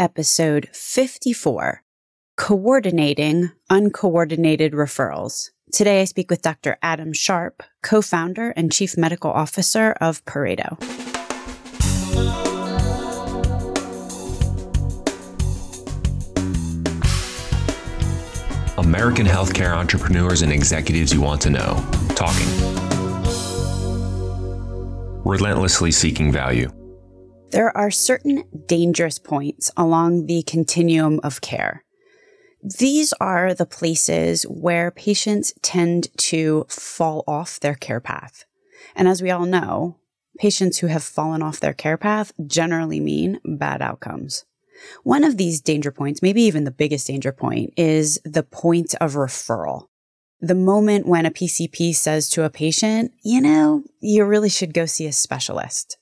episode 54 Coordinating Uncoordinated Referrals. Today I speak with Dr. Adam Sharp, co founder and chief medical officer of Pareto. American healthcare entrepreneurs and executives you want to know. Talking. Relentlessly seeking value. There are certain dangerous points along the continuum of care. These are the places where patients tend to fall off their care path. And as we all know, patients who have fallen off their care path generally mean bad outcomes. One of these danger points, maybe even the biggest danger point, is the point of referral. The moment when a PCP says to a patient, you know, you really should go see a specialist.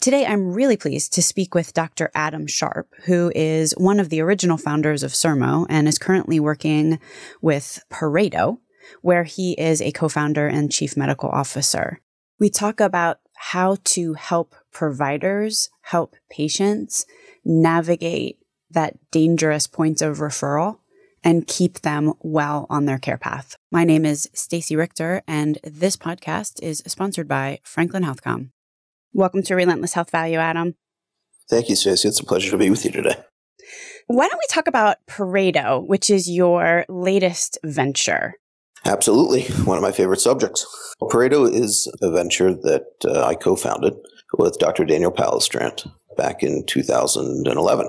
Today, I'm really pleased to speak with Dr. Adam Sharp, who is one of the original founders of Sermo and is currently working with Pareto, where he is a co-founder and chief medical officer. We talk about how to help providers help patients navigate that dangerous point of referral and keep them well on their care path. My name is Stacey Richter and this podcast is sponsored by Franklin Healthcom. Welcome to Relentless Health Value, Adam. Thank you, Stacey. It's a pleasure to be with you today. Why don't we talk about Pareto, which is your latest venture? Absolutely. One of my favorite subjects. Pareto is a venture that uh, I co founded with Dr. Daniel Palestrant back in 2011.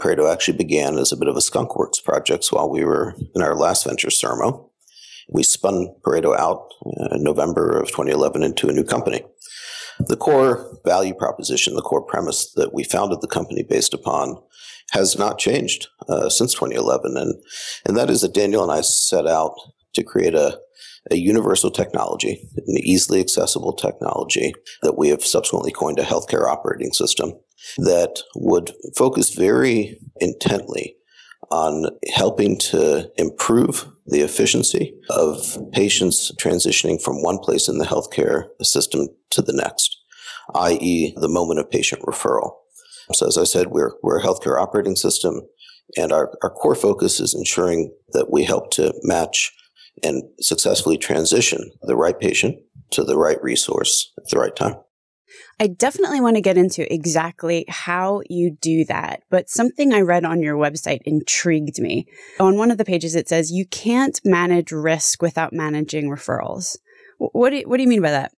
Pareto actually began as a bit of a skunkworks project while we were in our last venture, Sermo. We spun Pareto out in November of 2011 into a new company. The core value proposition, the core premise that we founded the company based upon has not changed uh, since 2011. And, and that is that Daniel and I set out to create a, a universal technology, an easily accessible technology that we have subsequently coined a healthcare operating system that would focus very intently on helping to improve the efficiency of patients transitioning from one place in the healthcare system to the next, i.e., the moment of patient referral. So, as I said, we're, we're a healthcare operating system, and our, our core focus is ensuring that we help to match and successfully transition the right patient to the right resource at the right time. I definitely want to get into exactly how you do that, but something I read on your website intrigued me. On one of the pages, it says you can't manage risk without managing referrals. What do you, what do you mean by that?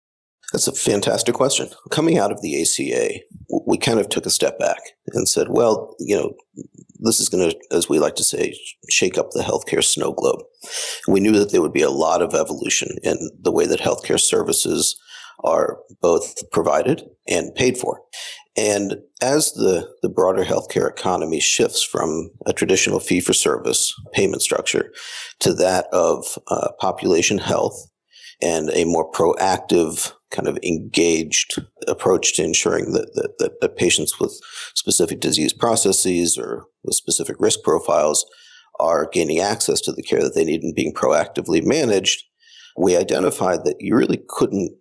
That's a fantastic question. Coming out of the ACA, we kind of took a step back and said, well, you know, this is going to, as we like to say, shake up the healthcare snow globe. We knew that there would be a lot of evolution in the way that healthcare services are both provided and paid for. And as the, the broader healthcare economy shifts from a traditional fee for service payment structure to that of uh, population health and a more proactive kind of engaged approach to ensuring that, that, that, that patients with specific disease processes or with specific risk profiles are gaining access to the care that they need and being proactively managed, we identified that you really couldn't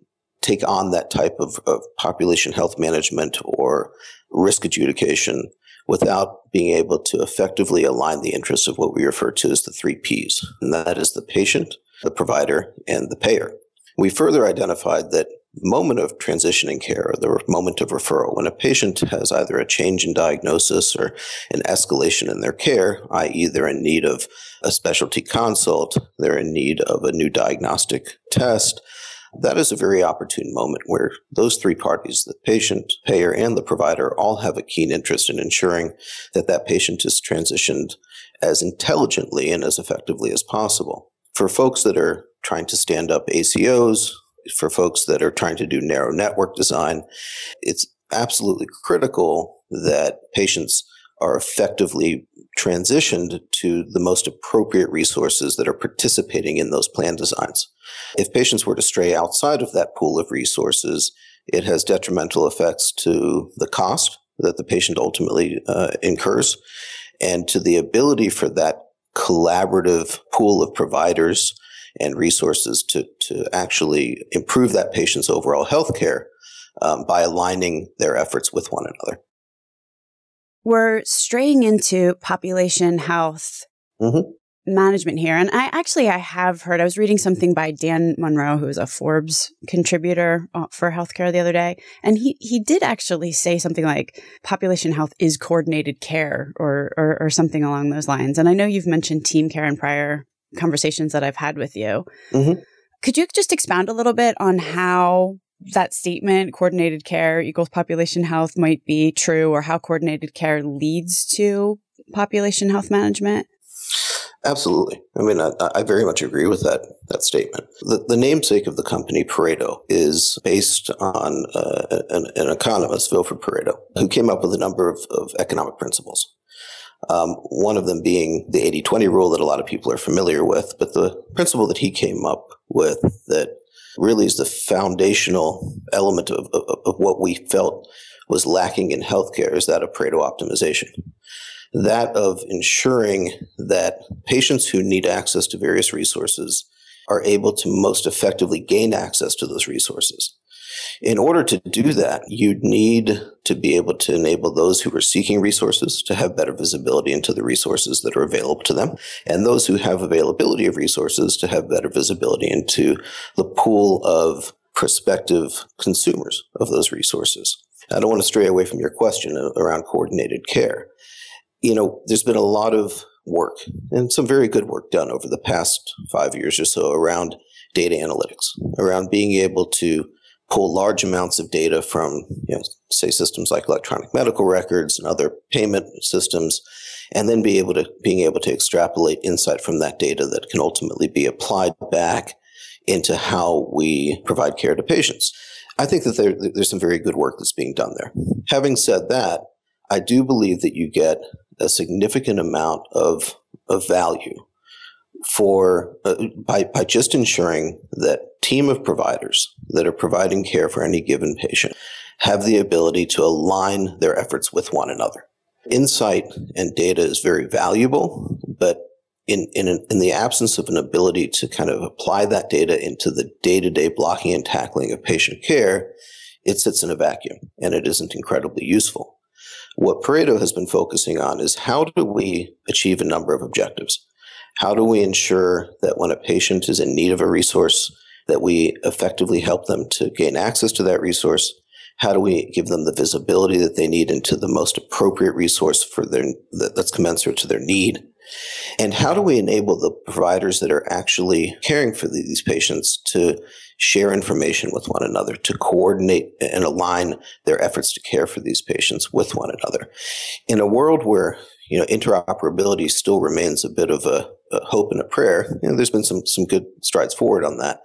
take on that type of, of population health management or risk adjudication without being able to effectively align the interests of what we refer to as the three Ps, and that is the patient, the provider, and the payer. We further identified that moment of transitioning care, or the moment of referral, when a patient has either a change in diagnosis or an escalation in their care, i.e., they're in need of a specialty consult, they're in need of a new diagnostic test, that is a very opportune moment where those three parties, the patient, payer, and the provider, all have a keen interest in ensuring that that patient is transitioned as intelligently and as effectively as possible. For folks that are trying to stand up ACOs, for folks that are trying to do narrow network design, it's absolutely critical that patients are effectively transitioned to the most appropriate resources that are participating in those plan designs. If patients were to stray outside of that pool of resources, it has detrimental effects to the cost that the patient ultimately uh, incurs and to the ability for that collaborative pool of providers and resources to, to actually improve that patient's overall health care um, by aligning their efforts with one another. We're straying into population health mm-hmm. management here. And I actually, I have heard, I was reading something by Dan Munro, who is a Forbes contributor uh, for healthcare the other day. And he, he did actually say something like population health is coordinated care or, or, or something along those lines. And I know you've mentioned team care in prior conversations that I've had with you. Mm-hmm. Could you just expound a little bit on how that statement, coordinated care equals population health, might be true, or how coordinated care leads to population health management? Absolutely. I mean, I, I, very much agree with that that statement. The, the namesake of the company, Pareto, is based on uh, an, an, economist, Wilfred Pareto, who came up with a number of, of economic principles. Um, one of them being the 80 20 rule that a lot of people are familiar with, but the principle that he came up with that really is the foundational element of, of, of what we felt was lacking in healthcare is that of Pareto optimization. That of ensuring that patients who need access to various resources are able to most effectively gain access to those resources. In order to do that, you'd need to be able to enable those who are seeking resources to have better visibility into the resources that are available to them, and those who have availability of resources to have better visibility into the pool of prospective consumers of those resources. I don't want to stray away from your question around coordinated care. You know, there's been a lot of work and some very good work done over the past five years or so around data analytics, around being able to pull large amounts of data from, you know, say systems like electronic medical records and other payment systems, and then be able to being able to extrapolate insight from that data that can ultimately be applied back into how we provide care to patients. I think that there, there's some very good work that's being done there. Having said that, I do believe that you get a significant amount of, of value for uh, by, by just ensuring that team of providers that are providing care for any given patient have the ability to align their efforts with one another. Insight and data is very valuable, but in, in, an, in the absence of an ability to kind of apply that data into the day to day blocking and tackling of patient care, it sits in a vacuum and it isn't incredibly useful. What Pareto has been focusing on is how do we achieve a number of objectives? How do we ensure that when a patient is in need of a resource, that we effectively help them to gain access to that resource? How do we give them the visibility that they need into the most appropriate resource for their that's commensurate to their need? And how do we enable the providers that are actually caring for these patients to share information with one another, to coordinate and align their efforts to care for these patients with one another? In a world where you know interoperability still remains a bit of a a hope and a prayer. You know, there's been some some good strides forward on that,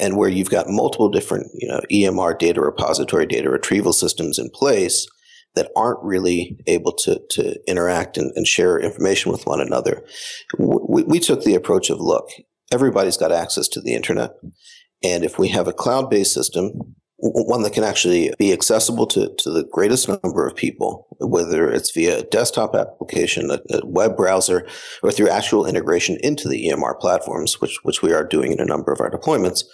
and where you've got multiple different you know EMR data repository data retrieval systems in place that aren't really able to to interact and, and share information with one another. We, we took the approach of look, everybody's got access to the internet, and if we have a cloud based system one that can actually be accessible to, to the greatest number of people, whether it's via a desktop application, a, a, web browser, or through actual integration into the EMR platforms, which, which we are doing in a number of our deployments.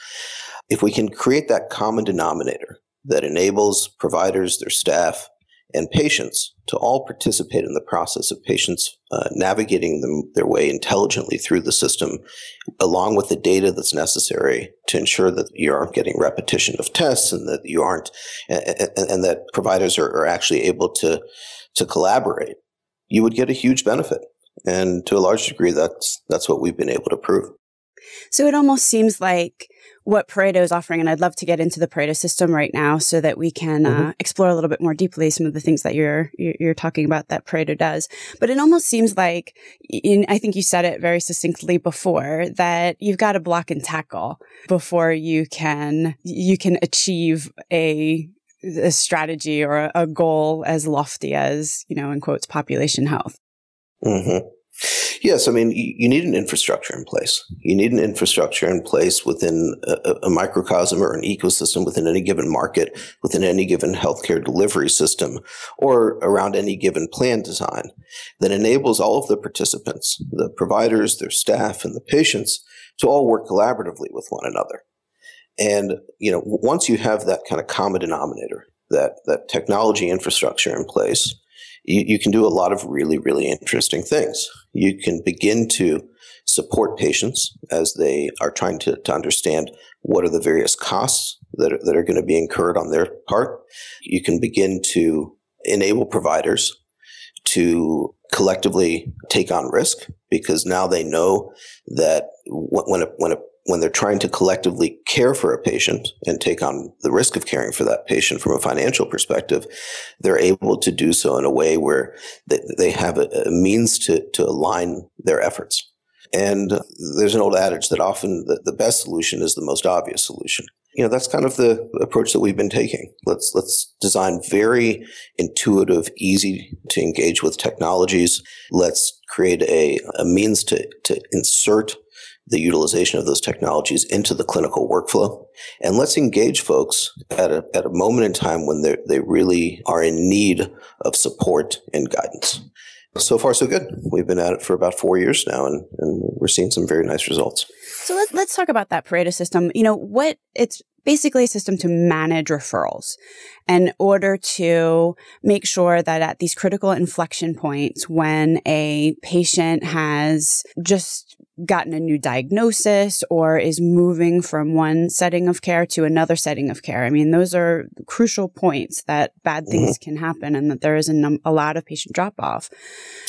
If we can create that common denominator that enables providers, their staff, and patients to all participate in the process of patients uh, navigating them, their way intelligently through the system, along with the data that's necessary to ensure that you aren't getting repetition of tests and that you aren't, and, and, and that providers are, are actually able to to collaborate. You would get a huge benefit, and to a large degree, that's that's what we've been able to prove. So it almost seems like what Pareto is offering, and I'd love to get into the Pareto system right now so that we can mm-hmm. uh, explore a little bit more deeply some of the things that you're you're talking about that Pareto does. But it almost seems like, in, I think you said it very succinctly before, that you've got to block and tackle before you can you can achieve a a strategy or a, a goal as lofty as you know in quotes population health. Mm-hmm. Yes, I mean, you need an infrastructure in place. You need an infrastructure in place within a, a, microcosm or an ecosystem within any given market, within any given healthcare delivery system, or around any given plan design that enables all of the participants, the providers, their staff, and the patients to all work collaboratively with one another. And, you know, once you have that kind of common denominator, that, that technology infrastructure in place, you, you can do a lot of really, really interesting things. You can begin to support patients as they are trying to, to understand what are the various costs that are, that are going to be incurred on their part. You can begin to enable providers to collectively take on risk because now they know that when a, when a when they're trying to collectively care for a patient and take on the risk of caring for that patient from a financial perspective, they're able to do so in a way where they, they have a, a means to, to align their efforts. And there's an old adage that often the, the best solution is the most obvious solution. You know, that's kind of the approach that we've been taking. Let's, let's design very intuitive, easy to engage with technologies. Let's create a, a means to, to insert the utilization of those technologies into the clinical workflow. And let's engage folks at a, at a moment in time when they really are in need of support and guidance. So far, so good. We've been at it for about four years now, and, and we're seeing some very nice results. So let's let's talk about that Pareto system. You know, what it's basically a system to manage referrals in order to make sure that at these critical inflection points when a patient has just gotten a new diagnosis or is moving from one setting of care to another setting of care. I mean, those are crucial points that bad things mm-hmm. can happen and that there is a, num- a lot of patient drop off.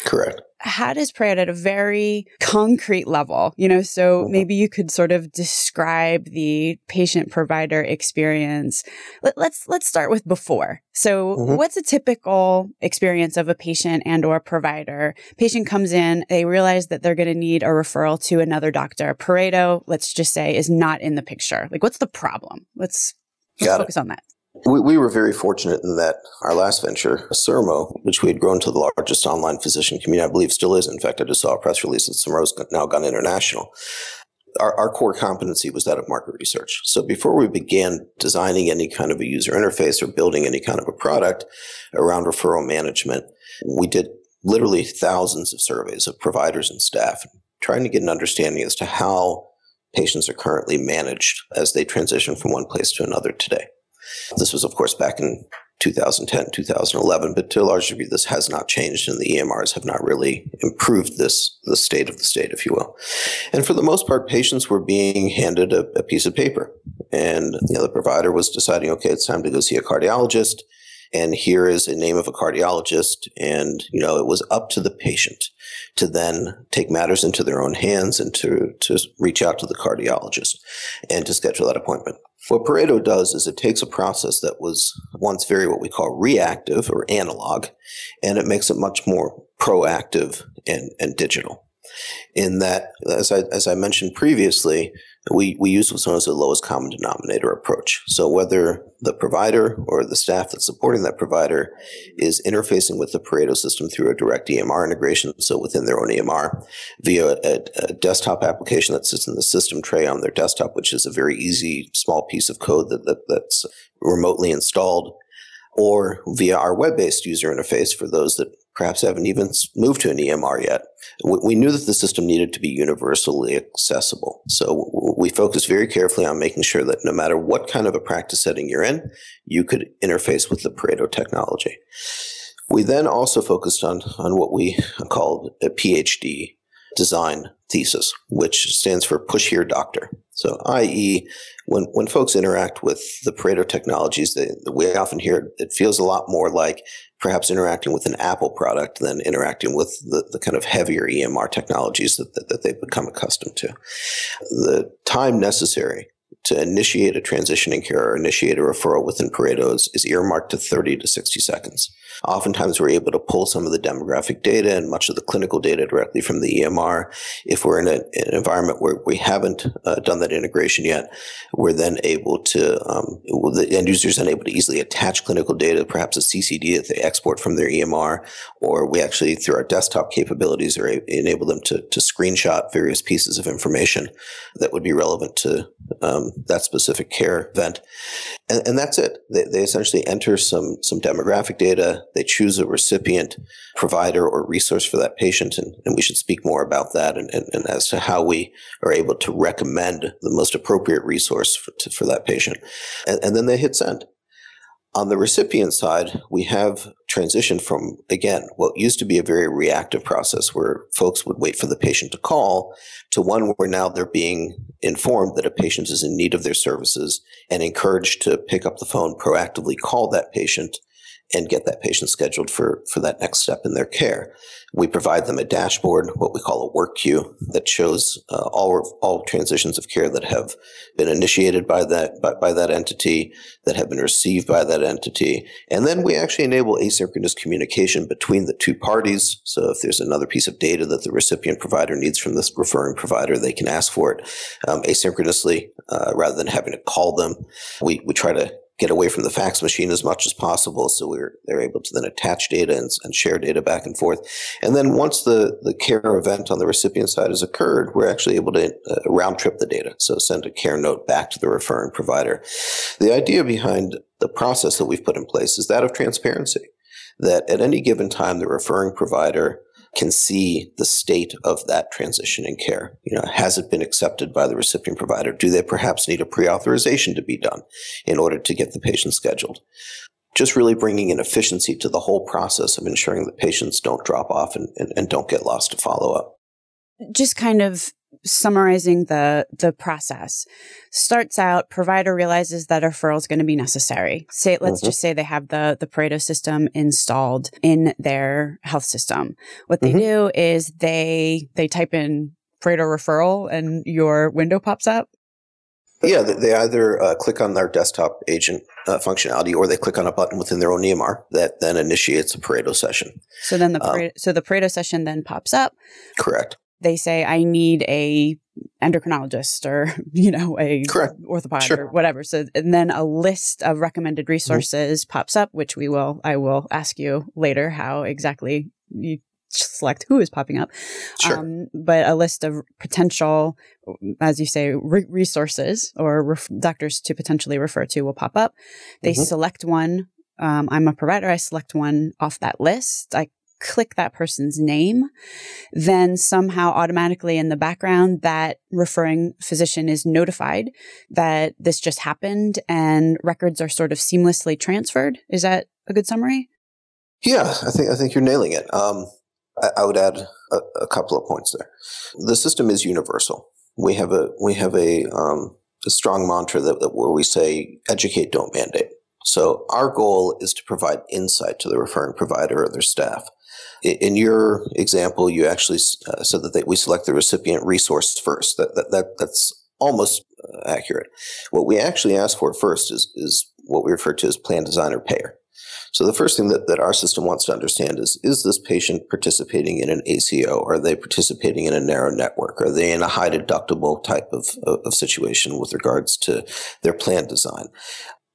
Correct how does Pareto at a very concrete level, you know, so mm-hmm. maybe you could sort of describe the patient provider experience. Let, us let's, let's start with before. So mm-hmm. what's a typical experience of a patient and or provider? Patient comes in, they realize that they're going to need a referral to another doctor. Pareto, let's just say, is not in the picture. Like what's the problem? Let's, let's focus it. on that. We, we were very fortunate in that our last venture, Sermo, which we had grown to the largest online physician community, I believe still is. In fact, I just saw a press release that Sermo's now gone international. Our, our, core competency was that of market research. So before we began designing any kind of a user interface or building any kind of a product around referral management, we did literally thousands of surveys of providers and staff, trying to get an understanding as to how patients are currently managed as they transition from one place to another today. This was, of course, back in 2010, 2011, but to a large degree, this has not changed, and the EMRs have not really improved this the state of the state, if you will. And for the most part, patients were being handed a, a piece of paper, and you know, the provider was deciding, okay, it's time to go see a cardiologist, and here is a name of a cardiologist, and you know, it was up to the patient to then take matters into their own hands and to to reach out to the cardiologist and to schedule that appointment. What Pareto does is it takes a process that was once very what we call reactive or analog, and it makes it much more proactive and, and digital. In that, as I, as I mentioned previously, we, we use what's known as the lowest common denominator approach. So whether the provider or the staff that's supporting that provider is interfacing with the Pareto system through a direct EMR integration, so within their own EMR, via a, a desktop application that sits in the system tray on their desktop, which is a very easy small piece of code that, that that's remotely installed, or via our web-based user interface for those that perhaps haven't even moved to an EMR yet. We knew that the system needed to be universally accessible. So we focused very carefully on making sure that no matter what kind of a practice setting you're in, you could interface with the Pareto technology. We then also focused on, on what we called a PhD design thesis, which stands for push here doctor. So, i.e., when, when folks interact with the Pareto technologies, they, we often hear it feels a lot more like perhaps interacting with an Apple product than interacting with the, the kind of heavier EMR technologies that, that, that they've become accustomed to. The time necessary to initiate a transition in care or initiate a referral within Pareto is, is earmarked to 30 to 60 seconds. Oftentimes, we're able to pull some of the demographic data and much of the clinical data directly from the EMR. If we're in a, an environment where we haven't uh, done that integration yet, we're then able to, um, the end users then able to easily attach clinical data, perhaps a CCD that they export from their EMR, or we actually, through our desktop capabilities, are a- enable them to, to screenshot various pieces of information that would be relevant to um, Um, that specific care event. And, and that's it. They, they essentially enter some, some demographic data they choose a recipient provider or resource for that patient. And, and we should speak more about that and, and, and, as to how we are able to recommend the most appropriate resource for, to, for that patient. And, and then they hit send. On the recipient side, we have transitioned from, again, what used to be a very reactive process where folks would wait for the patient to call to one where now they're being informed that a patient is in need of their services and encouraged to pick up the phone, proactively call that patient and get that patient scheduled for, for that next step in their care. We provide them a dashboard, what we call a work queue, that shows uh, all all transitions of care that have been initiated by that by, by, that entity, that have been received by that entity, and then we actually enable asynchronous communication between the two parties. So if there's another piece of data that the recipient provider needs from this referring provider, they can ask for it um, asynchronously uh, rather than having to call them. We we try to get away from the fax machine as much as possible. So we're they're able to then attach data and, and, share data back and forth. And then once the, the care event on the recipient side has occurred, we're actually able to uh, round trip the data. So send a care note back to the referring provider. The idea behind the process that we've put in place is that of transparency. That at any given time, the referring provider can see the state of that transition in care. You know, has it been accepted by the recipient provider? Do they perhaps need a pre-authorization to be done in order to get the patient scheduled? Just really bringing an efficiency to the whole process of ensuring that patients don't drop off and, and, and don't get lost to follow up. Just kind of summarizing the the process starts out provider realizes that a referral is going to be necessary say let's mm-hmm. just say they have the the pareto system installed in their health system what they mm-hmm. do is they they type in pareto referral and your window pops up yeah, they either uh, click on their desktop agent uh, functionality, or they click on a button within their own EMR that then initiates a Pareto session. So then the Pareto, um, so the Pareto session then pops up. Correct they say I need a endocrinologist or you know a Correct. orthopod sure. or whatever. So and then a list of recommended mm-hmm. resources mm-hmm. pops up, which we will I will ask you later how exactly you select who is popping up. Sure. Um, but a list of potential, as you say, re- resources or ref- doctors to potentially refer to will pop up. They mm-hmm. select one. Um, I'm a provider. I select one off that list. I click that person's name, then somehow automatically in the background, that referring physician is notified that this just happened and records are sort of seamlessly transferred. Is that a good summary? Yeah, I think I think you're nailing it. Um, I, I, would add a, a, couple of points there. The system is universal. We have a we have a, um, a strong mantra that, that where we say educate, don't mandate. So our goal is to provide insight to the referring provider or their staff. In your example, you actually uh, said that they, we select the recipient resource first. That, that, that that's almost uh, accurate. What we actually ask for first is is what we refer to as plan designer payer. So the first thing that, that our system wants to understand is, is this patient participating in an ACO? Are they participating in a narrow network? Are they in a high deductible type of, of, of situation with regards to their plan design?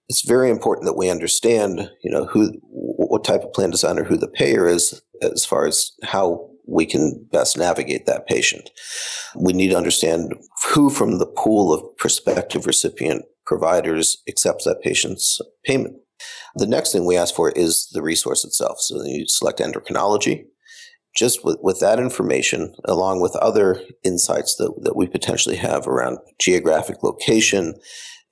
It's very important that we understand, you know, who, what type of plan designer, who the payer is, as far as how we can best navigate that patient. We need to understand who from the pool of prospective recipient providers accepts that patient's payment. The next thing we ask for is the resource itself. So you select endocrinology. Just with, with that information, along with other insights that, that we potentially have around geographic location,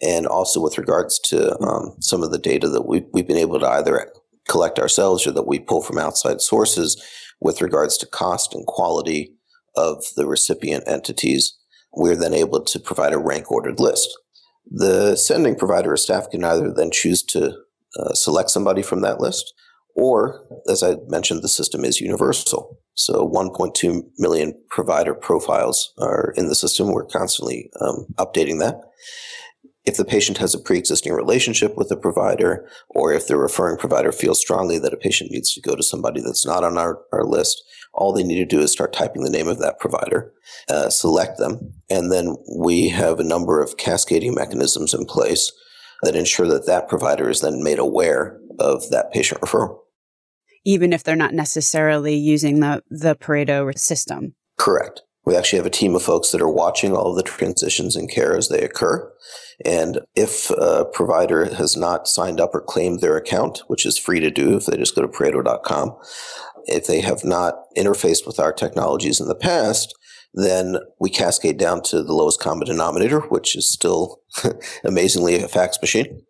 and also with regards to um, some of the data that we, we've been able to either collect ourselves or that we pull from outside sources with regards to cost and quality of the recipient entities, we're then able to provide a rank ordered list. The sending provider or staff can either then choose to uh, select somebody from that list, or as I mentioned, the system is universal. So 1.2 million provider profiles are in the system. We're constantly um, updating that if the patient has a pre-existing relationship with a provider or if the referring provider feels strongly that a patient needs to go to somebody that's not on our, our list all they need to do is start typing the name of that provider uh, select them and then we have a number of cascading mechanisms in place that ensure that that provider is then made aware of that patient referral. Even if they're not necessarily using the, the pareto system. Correct we actually have a team of folks that are watching all of the transitions in care as they occur. And if a provider has not signed up or claimed their account, which is free to do if they just go to Pareto.com, if they have not interfaced with our technologies in the past, then we cascade down to the lowest common denominator, which is still amazingly a fax machine.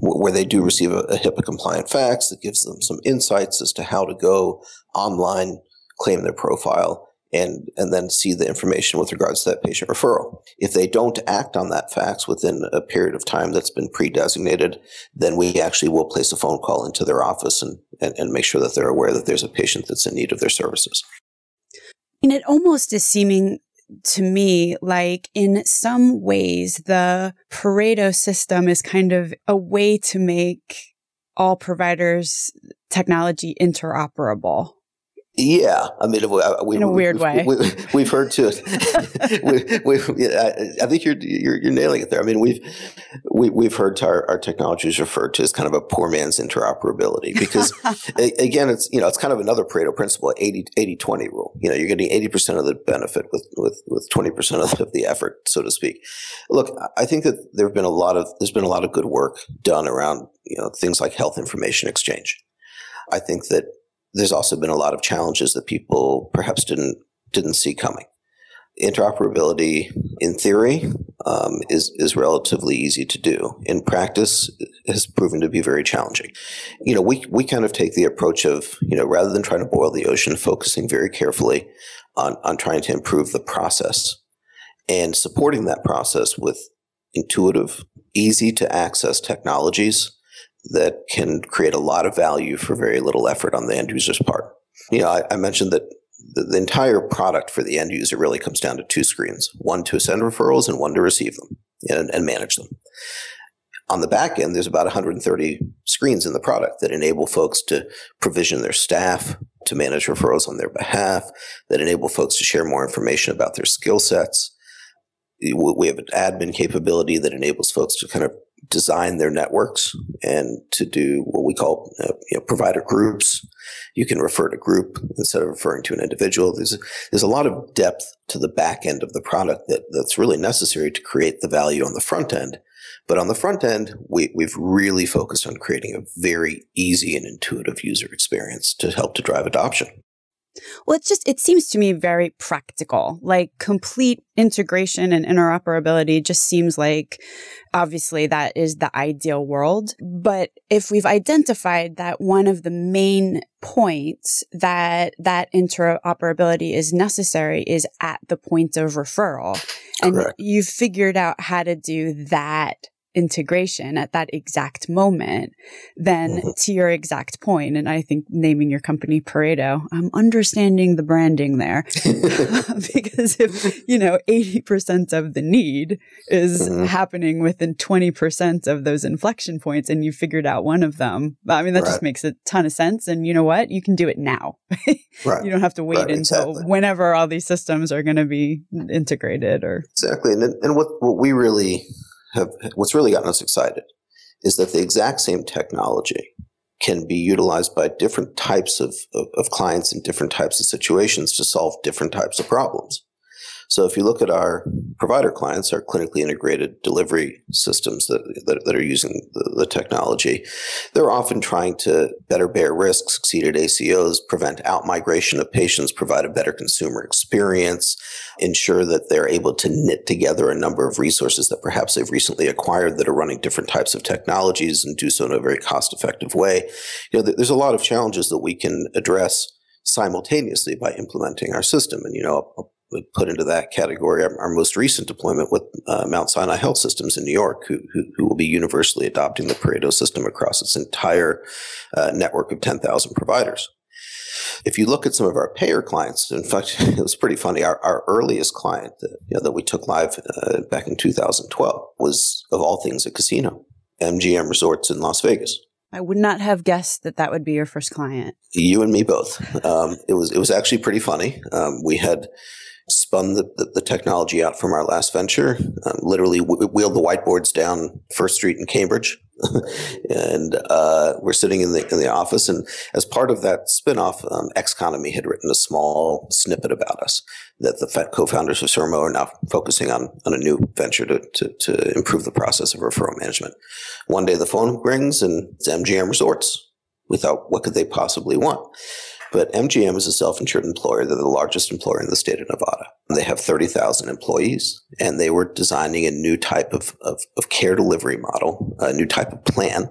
where they do receive a, a HIPAA compliant fax that gives them some insights as to how to go online, claim their profile, and, and then see the information with regards to that patient referral. If they don't act on that fax within a period of time that's been pre-designated, then we actually will place a phone call into their office and, and, and make sure that they're aware that there's a patient that's in need of their services. And it almost is seeming to me like in some ways the Pareto system is kind of a way to make all providers technology interoperable yeah, I mean, we, in a weird way, we, have heard to it. we, I think you're, you're, you're nailing it there. I mean, we've we, we've heard our, our technology is referred to as kind of a poor man's interoperability because, again, it's you know it's kind of another Pareto principle, 80, 20 rule. You know, you're getting eighty percent of the benefit with with with twenty percent of the effort, so to speak. Look, I think that there have been a lot of there's been a lot of good work done around you know things like health information exchange. I think that there's also been a lot of challenges that people perhaps didn't didn't see coming. Interoperability, in theory, um, is is relatively easy to do. In practice, has proven to be very challenging. You know, we we kind of take the approach of you know rather than trying to boil the ocean, focusing very carefully on on trying to improve the process and supporting that process with intuitive, easy to access technologies that can create a lot of value for very little effort on the end user's part. You know, I, I mentioned that the, the, entire product for the end user really comes down to two screens one to send referrals and one to receive them and, and manage them. On the back end, there's about 130 screens in the product that enable folks to provision their staff to manage referrals on their behalf, that enable folks to share more information about their skill sets. We have an admin capability that enables folks to kind of design their networks and to do what we call uh, you know, provider groups. You can refer to group instead of referring to an individual. There's there's a lot of depth to the back end of the product that, that's really necessary to create the value on the front end. But on the front end, we, we've really focused on creating a very easy and intuitive user experience to help to drive adoption. Well, it's just, it seems to me very practical. Like complete integration and interoperability just seems like obviously that is the ideal world. But if we've identified that one of the main points that that interoperability is necessary is at the point of referral, and Correct. you've figured out how to do that integration at that exact moment, then mm-hmm. to your exact point, and I think naming your company Pareto, I'm understanding the branding there. because if, you know, 80% of the need is mm-hmm. happening within 20% of those inflection points and you figured out one of them, I mean, that right. just makes a ton of sense. And you know what? You can do it now. right. You don't have to wait right, until exactly. whenever all these systems are going to be integrated or. Exactly. And, and what, what we really have what's really gotten us excited is that the exact same technology can be utilized by different types of, of, of, clients in different types of situations to solve different types of problems. So if you look at our provider clients, our clinically integrated delivery systems that, that, that are using the, the, technology, they're often trying to better bear risk, succeed at ACOs, prevent out migration of patients, provide a better consumer experience, ensure that they're able to knit together a number of resources that perhaps they've recently acquired that are running different types of technologies and do so in a very cost effective way. You know, there's a lot of challenges that we can address simultaneously by implementing our system. And, you know, would put into that category our, our most recent deployment with uh, Mount Sinai Health Systems in New York, who, who, who, will be universally adopting the Pareto system across its entire uh, network of 10,000 providers. If you look at some of our payer clients, in fact, it was pretty funny. Our, our earliest client that, you know, that we took live uh, back in 2012 was, of all things, a casino, MGM Resorts in Las Vegas. I would not have guessed that that would be your first client. You and me both. Um, it was it was actually pretty funny. Um, we had spun the, the, the, technology out from our last venture. Um, literally w- wheeled the whiteboards down First Street in Cambridge, and uh, we're sitting in the in the office. And as part of that spinoff, um, Xconomy had written a small snippet about us that the co-founders of Sermo are now focusing on on a new venture to, to to improve the process of referral management. One day the phone rings and it's MGM Resorts. We thought, what could they possibly want? But MGM is a self insured employer. They're the largest employer in the state of Nevada. They have 30,000 employees, and they were designing a new type of, of, of care delivery model, a new type of plan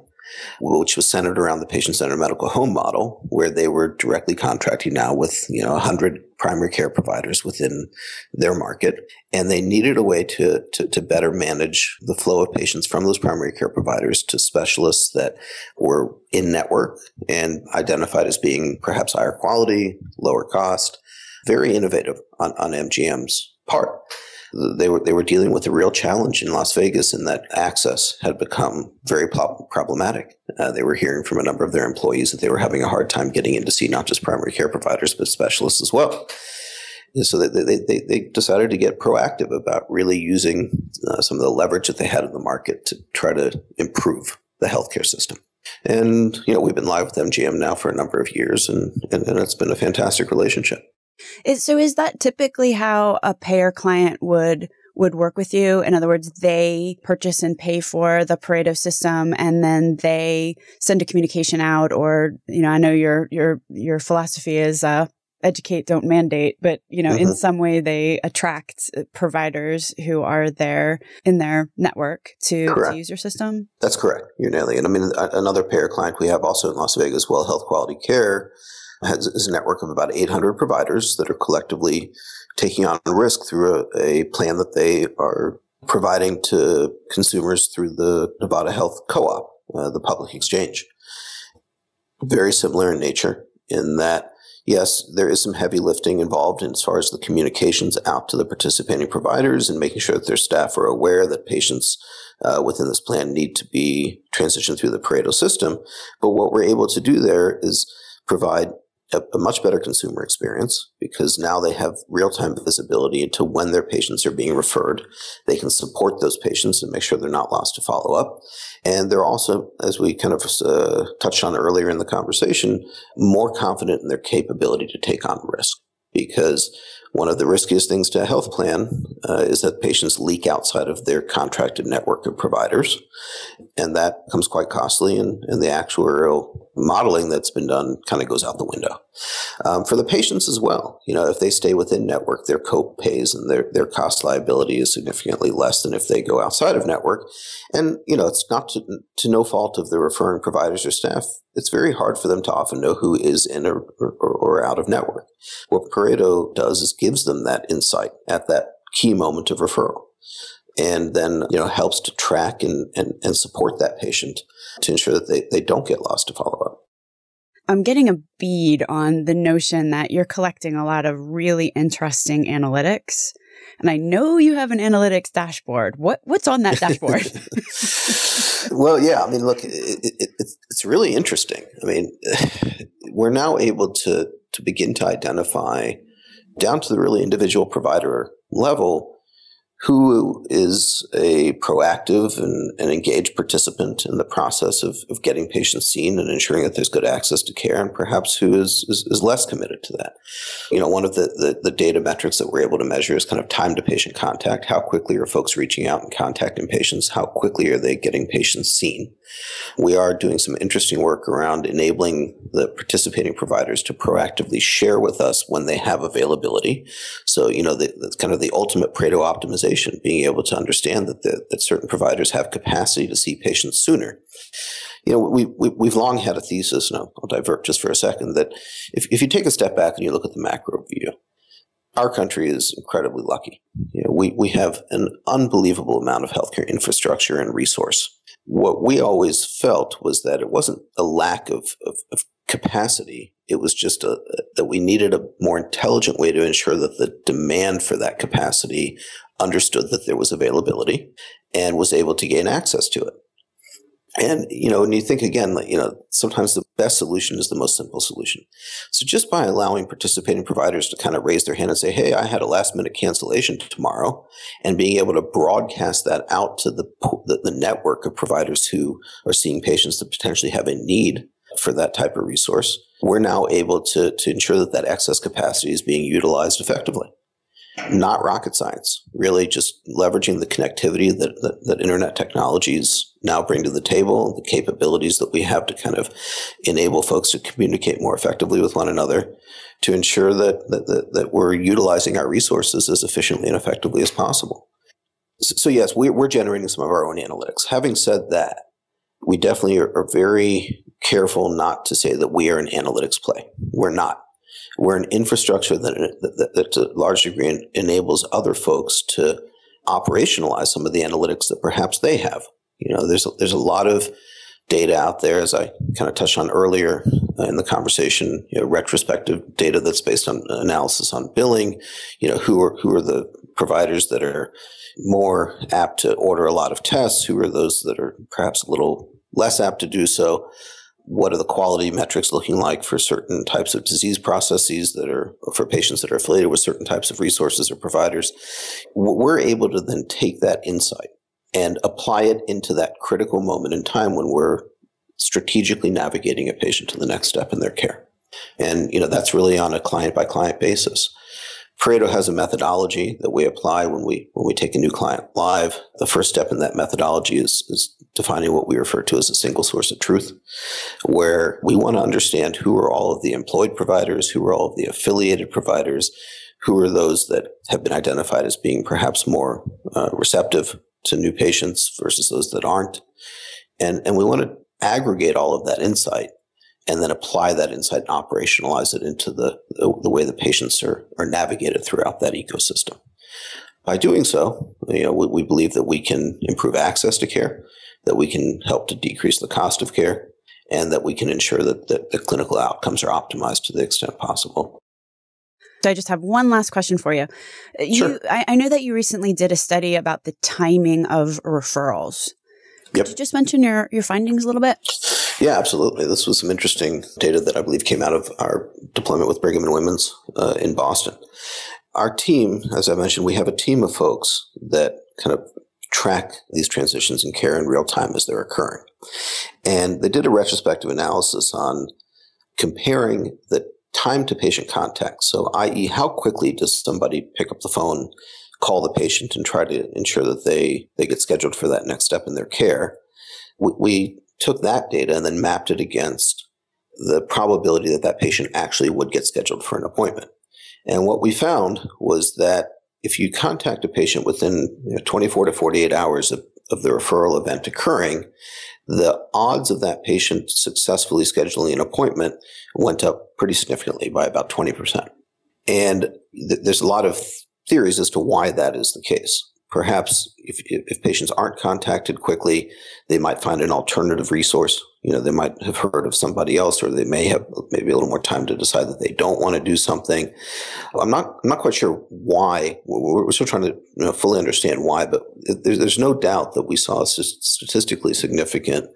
which was centered around the patient-centered medical home model, where they were directly contracting now with you know 100 primary care providers within their market, and they needed a way to, to, to better manage the flow of patients from those primary care providers to specialists that were in network and identified as being perhaps higher quality, lower cost, very innovative on, on MGM's part they were they were dealing with a real challenge in Las Vegas in that access had become very pro- problematic. Uh, they were hearing from a number of their employees that they were having a hard time getting in to see not just primary care providers but specialists as well. And so they, they, they, they, decided to get proactive about really using uh, some of the leverage that they had in the market to try to improve the healthcare system. And you know we've been live with MGM now for a number of years, and, and, and it's been a fantastic relationship. Is, so is that typically how a payer client would would work with you? In other words, they purchase and pay for the Pareto system and then they send a communication out or, you know, I know your your your philosophy is uh educate don't mandate but you know mm-hmm. in some way they attract uh, providers who are there in their network to, to, use your system that's correct you're nailing it i mean another payer client we have also in las vegas well health quality care has, is a network of about 800 providers that are collectively taking on risk through a, a plan that they are providing to consumers through the Nevada Health Co-op, uh, the public exchange. Very similar in nature in that, yes, there is some heavy lifting involved in as far as the communications out to the participating providers and making sure that their staff are aware that patients uh, within this plan need to be transitioned through the Pareto system. But what we're able to do there is provide a, a, much better consumer experience because now they have real time visibility into when their patients are being referred. They can support those patients and make sure they're not lost to follow up. And they're also, as we kind of uh, touched on earlier in the conversation, more confident in their capability to take on risk because one of the riskiest things to a health plan uh, is that patients leak outside of their contracted network of providers. And that becomes quite costly, and, and the actuarial modeling that's been done kind of goes out the window. Um, for the patients as well, you know, if they stay within network, their co-pays and their, their cost liability is significantly less than if they go outside of network. And, you know, it's not to, to no fault of the referring providers or staff. It's very hard for them to often know who is in or, or, or out of network. What Pareto does is gives them that insight at that key moment of referral and then you know helps to track and, and, and support that patient to ensure that they, they don't get lost to follow up. I'm getting a bead on the notion that you're collecting a lot of really interesting analytics. And I know you have an analytics dashboard. What what's on that dashboard? well, yeah, I mean, look, it, it, it's it's really interesting. I mean, we're now able to to begin to identify down to the really individual provider level who is a proactive and, and, engaged participant in the process of, of getting patients seen and ensuring that there's good access to care, and perhaps who is, is, is less committed to that. You know, one of the, the, the, data metrics that we're able to measure is kind of time to patient contact. How quickly are folks reaching out and contacting patients? How quickly are they getting patients seen? We are doing some interesting work around enabling the participating providers to proactively share with us when they have availability. So, you know, the, that's kind of the ultimate Pareto optimization, being able to understand that, the, that certain providers have capacity to see patients sooner. You know, we, we, have long had a thesis, and I'll, I'll divert just for a second, that if, if you take a step back and you look at the macro view, our country is incredibly lucky. You know, we, we have an unbelievable amount of healthcare infrastructure and resource what we always felt was that it wasn't a lack of, of, of capacity. It was just a, that we needed a more intelligent way to ensure that the demand for that capacity understood that there was availability and was able to gain access to it. And, you know, when you think again, like, you know, sometimes the best solution is the most simple solution. So just by allowing participating providers to kind of raise their hand and say, Hey, I had a last minute cancellation tomorrow and being able to broadcast that out to the, the, the network of providers who are seeing patients that potentially have a need for that type of resource, we're now able to, to ensure that that excess capacity is being utilized effectively. not rocket science, really just leveraging the connectivity that, that, that, internet technologies now bring to the table, the capabilities that we have to kind of enable folks to communicate more effectively with one another to ensure that, that, that, that we're utilizing our resources as efficiently and effectively as possible. So, so yes, we, we're generating some of our own analytics. Having said that, we definitely are, are very careful not to say that we are an analytics play. We're not we're an infrastructure that, that, that to a large degree enables other folks to operationalize some of the analytics that perhaps they have. You know, there's a, there's a lot of data out there, as I kind of touched on earlier in the conversation. You know, retrospective data that's based on analysis on billing. You know, who are who are the providers that are more apt to order a lot of tests? Who are those that are perhaps a little less apt to do so? What are the quality metrics looking like for certain types of disease processes that are for patients that are affiliated with certain types of resources or providers? We're able to then take that insight and apply it into that critical moment in time when we're strategically navigating a patient to the next step in their care. And you know that's really on a client by client basis. Par8o has a methodology that we apply when we when we take a new client live. The first step in that methodology is, is defining what we refer to as a single source of truth, where we want to understand who are all of the employed providers, who are all of the affiliated providers, who are those that have been identified as being perhaps more uh, receptive to new patients versus those that aren't, and and we want to aggregate all of that insight and then apply that insight and operationalize it into the, the, the, way the patients are, are navigated throughout that ecosystem. By doing so, you know, we, we believe that we can improve access to care, that we can help to decrease the cost of care, and that we can ensure that, that the clinical outcomes are optimized to the extent possible. So I just have one last question for you. You, sure. I, I know that you recently did a study about the timing of referrals. Could yep. you just mention your, your findings a little bit? Yeah, absolutely. This was some interesting data that I believe came out of our deployment with Brigham and Women's uh, in Boston. Our team, as I mentioned, we have a team of folks that kind of track these transitions in care in real time as they're occurring. And they did a retrospective analysis on comparing the time to patient contact. So, i.e., how quickly does somebody pick up the phone, call the patient, and try to ensure that they, they get scheduled for that next step in their care? We, we took that data and then mapped it against the probability that that patient actually would get scheduled for an appointment. And what we found was that if you contact a patient within you know, 24 to 48 hours of, of the referral event occurring, the odds of that patient successfully scheduling an appointment went up pretty significantly by about 20%. And th- there's a lot of theories as to why that is the case perhaps if, if patients aren't contacted quickly, they might find an alternative resource. You know, they might have heard of somebody else, or they may have maybe a little more time to decide that they don't want to do something. I'm not, I'm not quite sure why. We're, still trying to you know, fully understand why, but there's, there's no doubt that we saw a statistically significant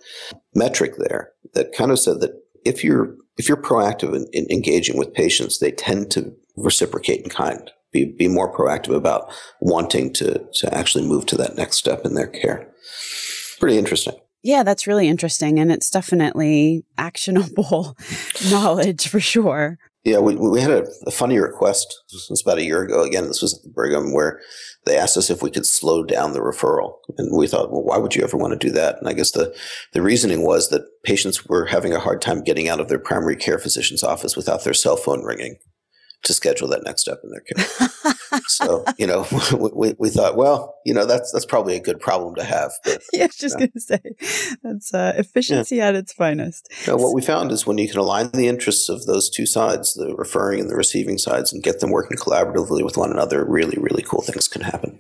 metric there that kind of said that if you're if you're proactive in, in engaging with patients, they tend to reciprocate in kind be, be more proactive about wanting to, to actually move to that next step in their care. Pretty interesting. Yeah, that's really interesting. And it's definitely actionable knowledge for sure. Yeah, we, we had a, a, funny request. This was about a year ago. Again, this was at the Brigham where they asked us if we could slow down the referral. And we thought, well, why would you ever want to do that? And I guess the, the reasoning was that patients were having a hard time getting out of their primary care physician's office without their cell phone ringing to schedule that next step in their care. so, you know, we, we thought, well, you know, that's that's probably a good problem to have. But, yeah, I was just going to say that's uh, efficiency yeah. at its finest. What we found is when you can align the interests of those two sides, the referring and the receiving sides, and get them working collaboratively with one another, really, really cool things can happen.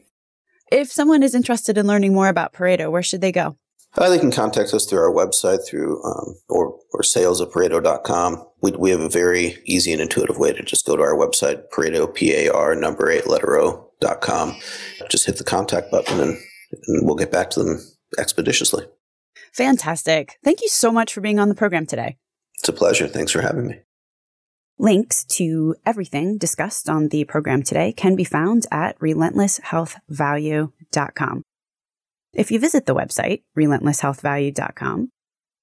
If someone is interested in learning more about Par8o, where should they go? Uh, they can contact us through our website through um, or, or sales at par8o.com. We, we have a very easy and intuitive way to just go to our website, Par8o, P-A-R, number eight, letter O, dot com. Just hit the contact button and, and we'll get back to them expeditiously. Fantastic. Thank you so much for being on the program today. It's a pleasure. Thanks for having me. Links to everything discussed on the program today can be found at relentlesshealthvalue.com. If you visit the website, relentlesshealthvalue.com,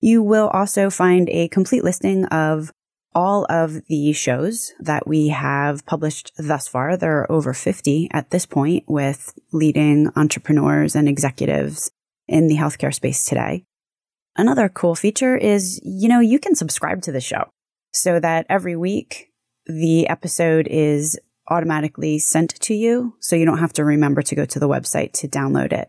you will also find a complete listing of all of the shows that we have published thus far. There are over 50 at this point with leading entrepreneurs and executives in the healthcare space today. Another cool feature is, you know, you can subscribe to the show so that every week the episode is automatically sent to you so you don't have to remember to go to the website to download it.